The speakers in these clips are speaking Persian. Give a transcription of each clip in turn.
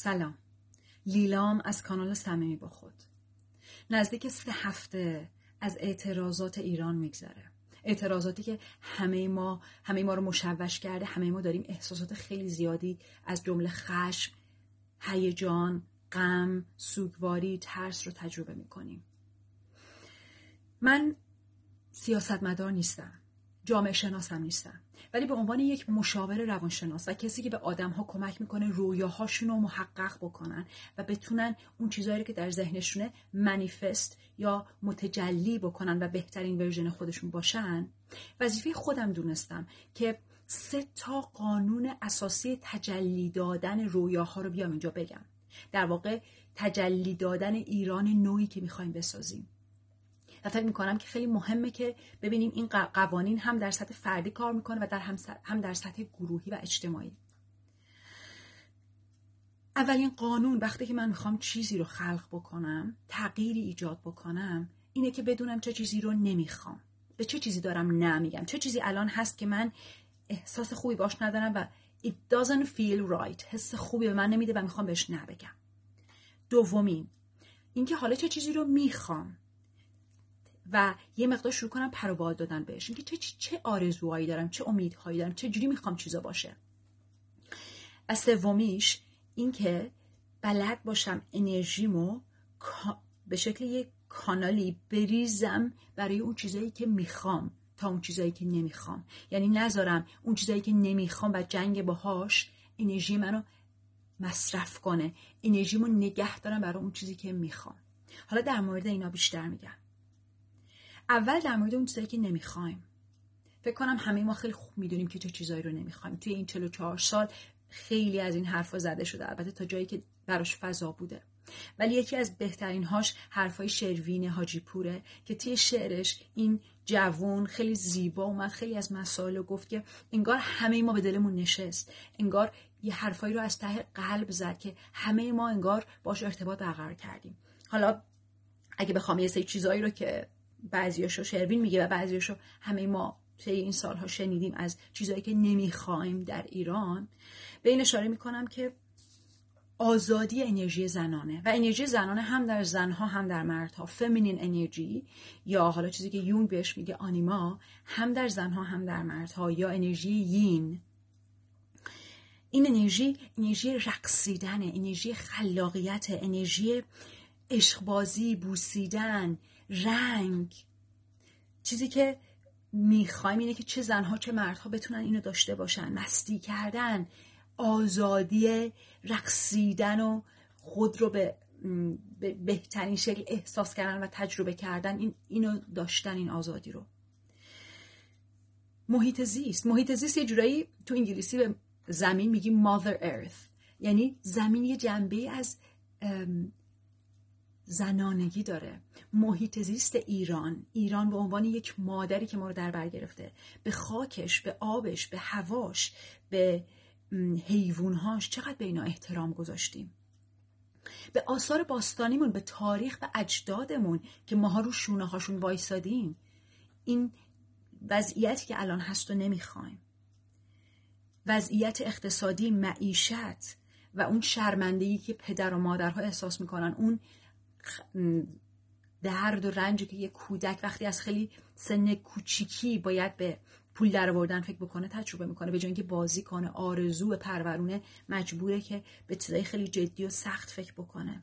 سلام. لیلام از کانال صمیمی با خود. نزدیک سه هفته از اعتراضات ایران میگذره. اعتراضاتی که همه ما همه ما رو مشوش کرده همه ما داریم احساسات خیلی زیادی از جمله خشم هیجان غم سوگواری ترس رو تجربه می‌کنیم. من سیاستمدار نیستم. جامعه شناسم نیستم ولی به عنوان یک مشاور روانشناس و کسی که به آدم ها کمک می‌کنه رویاهاشون رو محقق بکنن و بتونن اون چیزهایی که در ذهنشونه منیفست یا متجلی بکنن و بهترین ورژن خودشون باشن وظیفه خودم دونستم که سه تا قانون اساسی تجلی دادن رویاها رو بیام اینجا بگم. در واقع تجلی دادن ایران نوعی که می‌خوایم بسازیم. و فکر می‌کنم که خیلی مهمه که ببینیم این قوانین هم در سطح فردی کار می‌کنه و در هم در سطح گروهی و اجتماعی. اولین قانون وقتی که من می‌خوام چیزی رو خلق بکنم تغییری ایجاد بکنم اینه که بدونم چه چیزی رو نمی‌خوام. به چه چیزی دارم نمیگم. چه چیزی الان هست که من احساس خوبی باش ندارم و it doesn't feel right. حس خوبی به من نمیده و می‌خوام بهش نبگم دومین اینکه حالا چه چیزی رو می‌خوام. و یه مقدار شروع کنم پروبال دادن بهش. اینکه چه چه آرزوهایی دارم چه امیدهایی دارم چه جوری می‌خوام چیزا باشه. و سومیش اینکه بلد باشم انرژیمو به شکل یک کانالی بریزم برای اون چیزایی که می‌خوام تا اون چیزایی که نمی‌خوام. یعنی نذارم اون چیزایی که نمی‌خوام و جنگ باهاش انرژی منو مصرف کنه. انرژیمو نگه دارم برای اون چیزی که می‌خوام. حالا در مورد اینا بیشتر میگم. اول در مورد اون چیزایی که نمی‌خوایم. فکر کنم همه ما خیلی خوب می‌دونیم که چه چیزایی رو نمی‌خوایم. توی این 44 سال خیلی از این حرفا زده شده البته تا جایی که براش فضا بوده. ولی یکی از بهترین هاش حرفای شروین حاجی پوره که توی شعرش این جوون خیلی زیبا اومد خیلی از مسائل رو گفت که انگار همه ما به دلمون نشست. انگار یه حرفایی رو از ته قلب زد که همه ما انگار باش ارتباط برقرار کردیم. حالا اگه بخوام یه سری چیزایی رو که بعضیاشو شروین میگه و بعضیاشو همه ما طی این سالها شنیدیم از چیزهایی که نمی‌خوایم در ایران. به این اشاره می‌کنم که آزادی انرژی زنانه و انرژی زنانه هم در زنها هم در مردها. فمینین انرژی یا حالا چیزی که یونگ بهش میگه آنیما هم در زنها هم در مردها یا انرژی یین. این انرژی انرژی رقصیدن انرژی خلاقیت انرژی عشقبازی بوسیدن رنگ. چیزی که می‌خوایم اینه که چه زنها چه مردها بتونن اینو داشته باشن. مستی کردن آزادی رقصیدن و خود رو به بهترین شکل احساس کردن و تجربه کردن این اینو داشتن این آزادی رو. محیط زیست. محیط زیست یه جورایی تو انگلیسی به زمین میگیم mother earth یعنی زمین یه جنبه از زنانگی داره. محیط زیست ایران. ایران به عنوان یک مادری که ما رو در بر گرفته. به خاکش به آبش به هواش به حیوانهاش چقدر به اینا احترام گذاشتیم. به آثار باستانیمون به تاریخ و اجدادمون که ماها رو شونه هاشون وایسادیم. این وضعیتی که الان هست و نمی‌خوایم. وضعیت اقتصادی معیشت و اون شرمندگی که پدر و مادرها احساس می‌کنن اون درد و رنجی که یه کودک وقتی از خیلی سن کوچیکی باید به پول در آوردن فکر بکنه تجربه می‌کنه. به جای اینکه بازی کنه آرزو پرورونه مجبوره که به چیزای خیلی جدی و سخت فکر بکنه.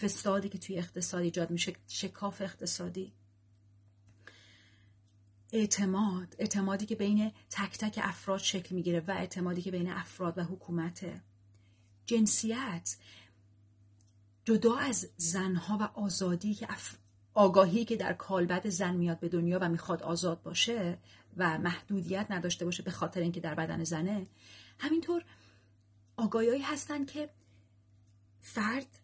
فسادی که توی اقتصاد ایجاد میشه شکاف اقتصادی. اعتماد اعتمادی که بین تک تک افراد شکل می‌گیره و اعتمادی که بین افراد و حکومته. جنسیت جدا از زنها و آزادی که آگاهی که در کالبد زن میاد به دنیا و می‌خواد آزاد باشه و محدودیت نداشته باشه به خاطر اینکه در بدن زنه همینطور آگاهی هستن که فرد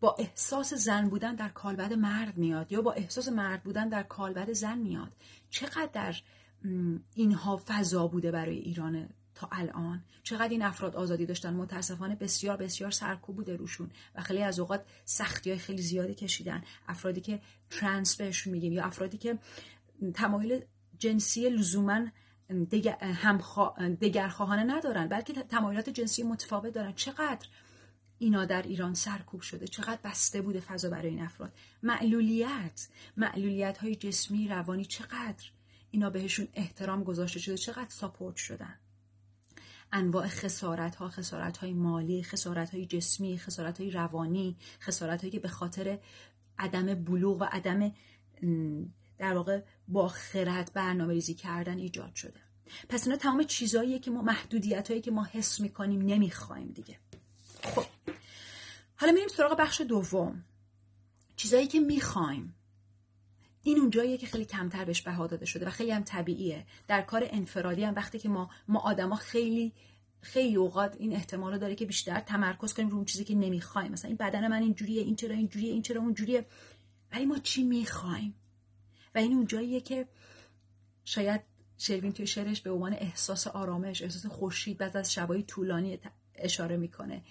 با احساس زن بودن در کالبد مرد میاد یا با احساس مرد بودن در کالبد زن میاد. چقدر در اینها فضا بوده برای ایران تا الان. چقدر این افراد آزادی داشتن؟ متاسفانه بسیار بسیار سرکوب بوده روشون و خیلی از اوقات سختی های خیلی زیادی کشیدن. افرادی که ترنس بهشون میگیم یا افرادی که تمایل جنسی لزوما دگرخواهانه ندارن بلکه تمایلات جنسی متفاوت دارن. چقدر اینا در ایران سرکوب شده؟ چقدر بسته بوده فضا برای این افراد؟ معلولیت معلولیت های جسمی روانی چقدر اینا بهشون احترام گذاشته شده؟ چقدر ساپورت شدن؟ انواع خسارت ها خسارت های مالی خسارت های جسمی خسارت های روانی خسارت هایی که به خاطر عدم بلوغ و عدم در واقع با خرد برنامه ریزی کردن ایجاد شده. پس اینا تمام چیزهاییه که ما محدودیت هایی که ما حس می‌کنیم نمی‌خوایم دیگه. خب حالا میریم سراغ بخش دوم. چیزایی که می‌خوایم. این اونجاییه که خیلی کمتر بهش بها داده شده و خیلی هم طبیعیه. در کار انفرادی هم وقتی که ما ما آدما خیلی خیلی اوقات این احتمال رو داره که بیشتر تمرکز کنیم رو اون چیزی که نمی‌خوایم. مثلا این بدن من اینجوریه این چرا اینجوریه این چرا اونجوریه ولی ما چی می‌خوایم؟ و این اونجاییه که شاید شروین توی شعرش به عنوان احساس آرامش احساس خورشید بعد از شبای طولانی اشاره می‌کنه.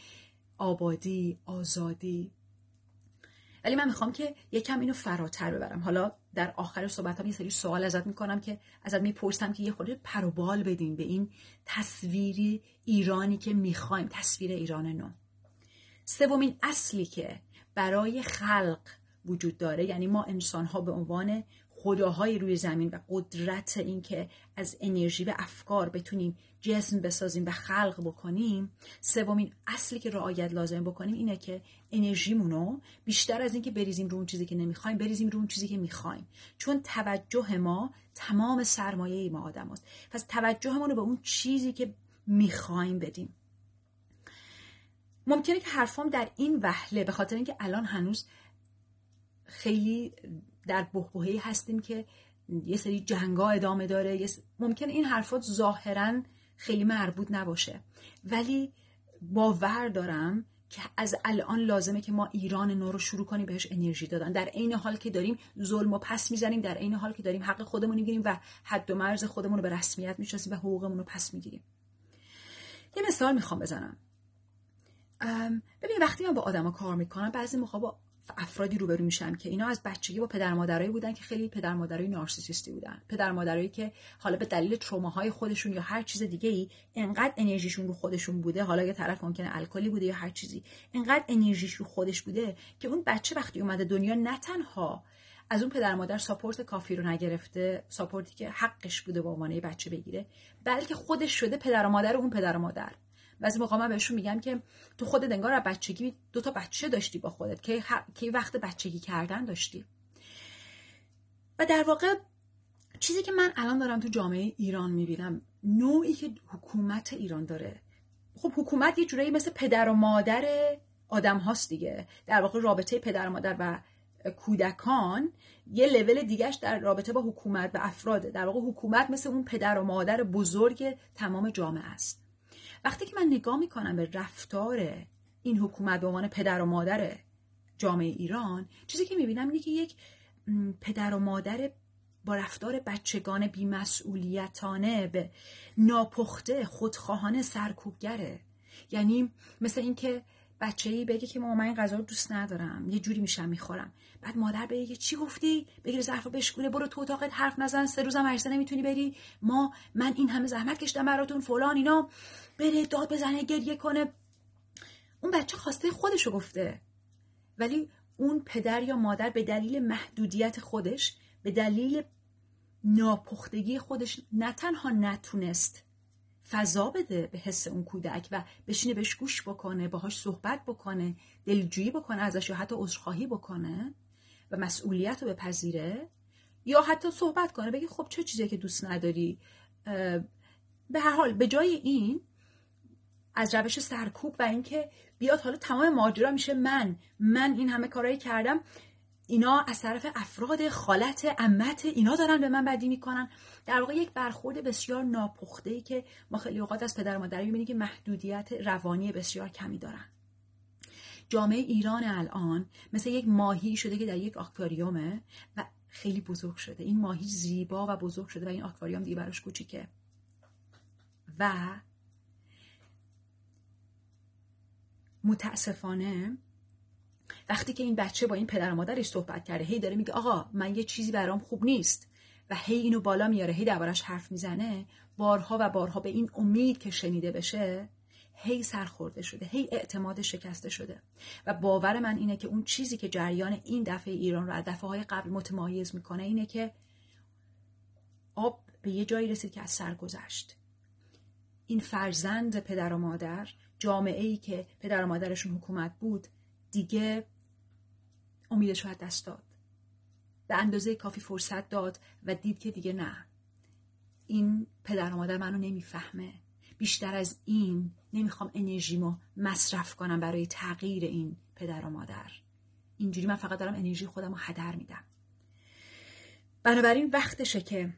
آبادی آزادی ولی من می‌خوام که یکم اینو فراتر ببرم. حالا در آخر صحبت یه سری سوال ازت می‌کنم که ازت می‌پرسم که یه خورده پروبال بدیم به این تصویری ایرانی که می‌خوایم تصویر ایران نو سومین اصلی که برای خلق وجود داره یعنی ما انسان ها به عنوان خداهای روی زمین و قدرت اینکه از انرژی و افکار بتونیم جسم بسازیم و خلق بکنیم سومین اصلی که رعایت لازم بکنیم اینه که انرژیمونو بیشتر از اینکه بریزیم رو اون چیزی که نمی‌خوایم بریزیم رو اون چیزی که می‌خوایم چون توجه ما تمام سرمایه ما آدم هست. پس توجهمون رو به اون چیزی که می‌خوایم بدیم ممکنه که حرفام در این وهله به خاطر اینکه الان هنوز خیلی در بحبوهی هستیم که یه سری جنگا ادامه داره. ممکن این حرفات ظاهرا خیلی مربوط نباشه. ولی باور دارم که از الان لازمه که ما ایران نو رو شروع کنیم بهش انرژی دادن. در عین حال که داریم ظلم و پس می‌زنیم در عین حال که داریم حق خودمون می‌گیریم و حد و مرز خودمون رو به رسمیت می‌شناسیم و حقوقمون رو پس می‌گیریم. یه مثال می‌خوام بزنم. ببین وقتی من با آدما کار می‌کنم بعضی موقع با افرادی روبرو میشم که اینا از بچگی با پدر مادرایی بودن که خیلی پدر مادرای نارسیسیستی بودن. پدر مادرایی که حالا به دلیل تروماهای خودشون یا هر چیز دیگه ای انقدر انرژیشون رو خودشون بوده حالا یه طرف ممکنه الکلی بوده یا هر چیزی انقدر انرژیش رو خودش بوده که اون بچه وقتی اومده دنیا نه تنها از اون پدر مادر support کافی رو نگرفته support ی که حقش بوده با عنوان بچه بگیره بلکه خودش شده پدر و مادر اون پدر و مادر. بعضی موقع من بهشون میگم که تو خودت انگار از بچگی دو تا بچه داشتی با خودت که کی وقت بچگی کردن داشتی. و در واقع چیزی که من الان دارم تو جامعه ایران می‌بینم نوعی که حکومت ایران داره. خب حکومت یه جورایی مثل پدر و مادر آدم هاست دیگه. در واقع رابطه پدر و مادر و کودکان یه لول دیگهش در رابطه با حکومت و افراده. در واقع حکومت مثل اون پدر و مادر بزرگ تمام جامعه است. وقتی که من نگاه می‌کنم به رفتار این حکومت به عنوان پدر و مادر جامعه ایران چیزی که می‌بینم اینه که یک پدر و مادر با رفتار بچگان بیمسئولیتانه به ناپخته خودخواهانه سرکوبگره. یعنی مثل اینکه بچه ای بگه که مامان این غذا رو دوست ندارم یه جوری میشم می‌خورم. بعد مادر بگه چی گفتی؟ بگیر ظرف رو بشکونه برو تو اتاقت حرف نزن سه روزم هرسه نمی‌تونی بری. ما من این همه زحمت کشتم براتون فلان اینا. بره داد بزنه گریه کنه. اون بچه خواسته خودشو گفته. ولی اون پدر یا مادر به دلیل محدودیت خودش به دلیل ناپختگی خودش نه تنها نتونست فضا بده به حس اون کودک و بشینه بهش گوش بکنه باهاش صحبت بکنه دلجویی بکنه ازش یا حتی عذرخواهی بکنه و مسئولیت رو بپذیره یا حتی صحبت کنه بگه خب چه چیزی که دوست نداری؟ به هر حال به جای این از روش سرکوب و اینکه بیاد حالا تمام ماجرا میشه من من این همه کارایی کردم اینا از طرف افراد خالت امت اینا دارن به من بدی می‌کنن. در واقع یک برخورد بسیار ناپخته ای که ما خیلی اوقات از پدر مادر می‌بینیم که محدودیت روانی بسیار کمی دارن. جامعه ایران الان مثل یک ماهی شده که در یک آکواریومه و خیلی بزرگ شده. این ماهی زیبا و بزرگ شده و این آکواریوم دیگه براش کوچیکه. و متاسفانه وقتی که این بچه با این پدر و مادرش صحبت کرده هی داره میگه آقا من یه چیزی برام خوب نیست. و هی اینو بالا میاره هی دربارش حرف می‌زنه بارها و بارها به این امید که شنیده بشه هی سرخورده شده هی اعتماد شکسته شده. و باور من اینه که اون چیزی که جریان این دفعه ایران رو از دفعه های قبل متمایز می‌کنه اینه که آب به یه جایی رسید که از سر گذشت. این فرزند پدر و مادر جامعه ای که پدر و مادرشون حکومت بود دیگه امیدش رو دست داد. به اندازه کافی فرصت داد و دید که دیگه نه. این پدر و مادر منو نمی‌فهمه. بیشتر از این نمی‌خوام انرژیمو مصرف کنم برای تغییر این پدر و مادر. اینجوری من فقط دارم انرژی خودم رو هدر میدم. بنابراین وقتشه که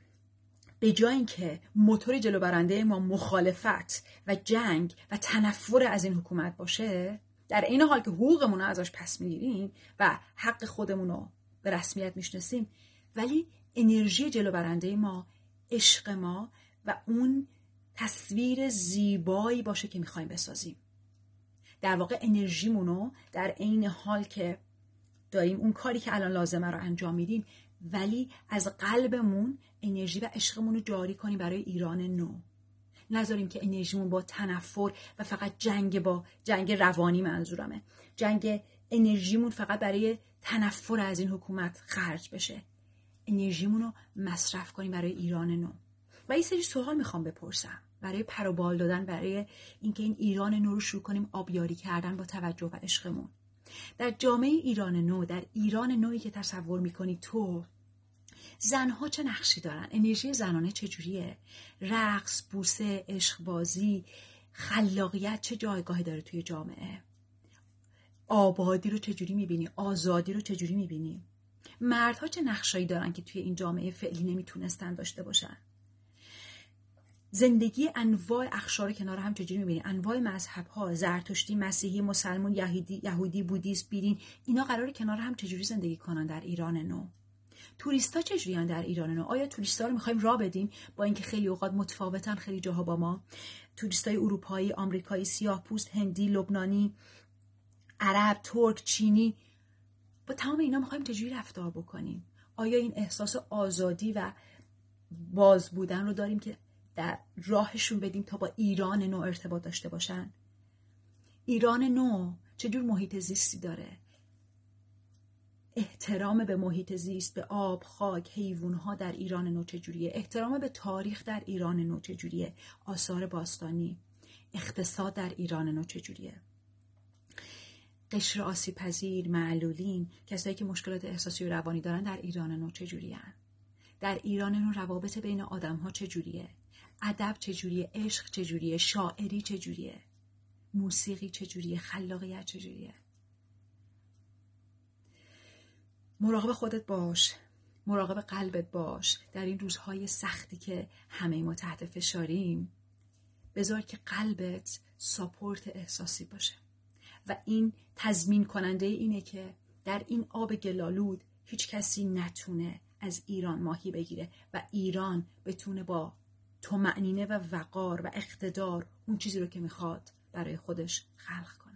به جای اینکه موتور جلو برنده ما مخالفت و جنگ و تنفر از این حکومت باشه در این حال که حقوقمون رو ازش پس می‌گیریم و حق خودمون رو به رسمیت می‌شناسیم ولی انرژی جلو برنده ما عشق ما و اون تصویر زیبایی باشه که می‌خوایم بسازیم. در واقع انرژیمونو در عین حال که داریم اون کاری که الان لازمه رو انجام میدیم ولی از قلبمون انرژی و عشقمون رو جاری کنیم برای ایران نو. نذاریم که انرژیمون با تنفر و فقط جنگ با جنگ روانی منظورمه. جنگ انرژیمون فقط برای تنفر از این حکومت خرج بشه. انرژیمون رو مصرف کنیم برای ایران نو. و این سری سوال می‌خوام بپرسم. برای پروبال دادن برای اینکه این ایران نو رو شروع کنیم آبیاری کردن با توجه و عشقمون. در جامعه ایران نو در ایران نوی که تصور می‌کنی تو زنها چه نقشی دارن؟ انرژی زنانه چجوریه؟ رقص بوسه عشقبازی خلاقیت چه جایگاهی داره توی جامعه؟ آبادی رو چجوری می‌بینی؟ آزادی رو چجوری می‌بینی؟ مردها چه نقشایی دارن که توی این جامعه فعلی نمی‌تونستن داشته باشن؟ زندگی انواع اخشار کنار هم چجوری می‌بینی؟ انواع مذهب ها زرتشتی مسیحی مسلمان یهودی یهودی بودیست بیرین اینا قرار کنار هم چجوری زندگی کنن در ایران نو؟ توریستا چجوریان در ایران؟ نو آیا توریستا رو می‌خوایم را بدیم؟ با اینکه خیلی اوقات متفاوتن خیلی جاها با ما. توریستای اروپایی آمریکایی سیاه پوست هندی لبنانی عرب ترک چینی. با تمام اینا می‌خوایم چجوری رفتار بکنیم؟ آیا این احساس آزادی و باز بودن رو داریم که در راهشون بدیم تا با ایران نو ارتباط داشته باشن؟ ایران نو چجور محیط زیستی داره؟ احترام به محیط زیست به آب خاک حیوانها در ایران نو چجوریه احترام به تاریخ در ایران نو چجوریه آثار باستانی. اقتصاد در ایران نو چجوریه قشر آسیب پذیر معلولین کسایی که مشکلات احساسی و روانی دارن در ایران نو چجوریه در ایران نو روابط بین آدم ها چجوریه؟ ادب چجوریه؟ عشق چجوریه؟ شاعری چجوریه؟ موسیقی چجوریه؟ خلاقیت چجوریه؟ مراقب خودت باش. مراقب قلبت باش. در این روزهای سختی که همه ما تحت فشاریم بذار که قلبت ساپورت احساسی باشه. و این تضمین کننده اینه که در این آب گلالود هیچ کسی نتونه از ایران ماهی بگیره و ایران بتونه با تو معنینه و وقار و اقتدار اون چیزی رو که می‌خواد برای خودش خلق کنه.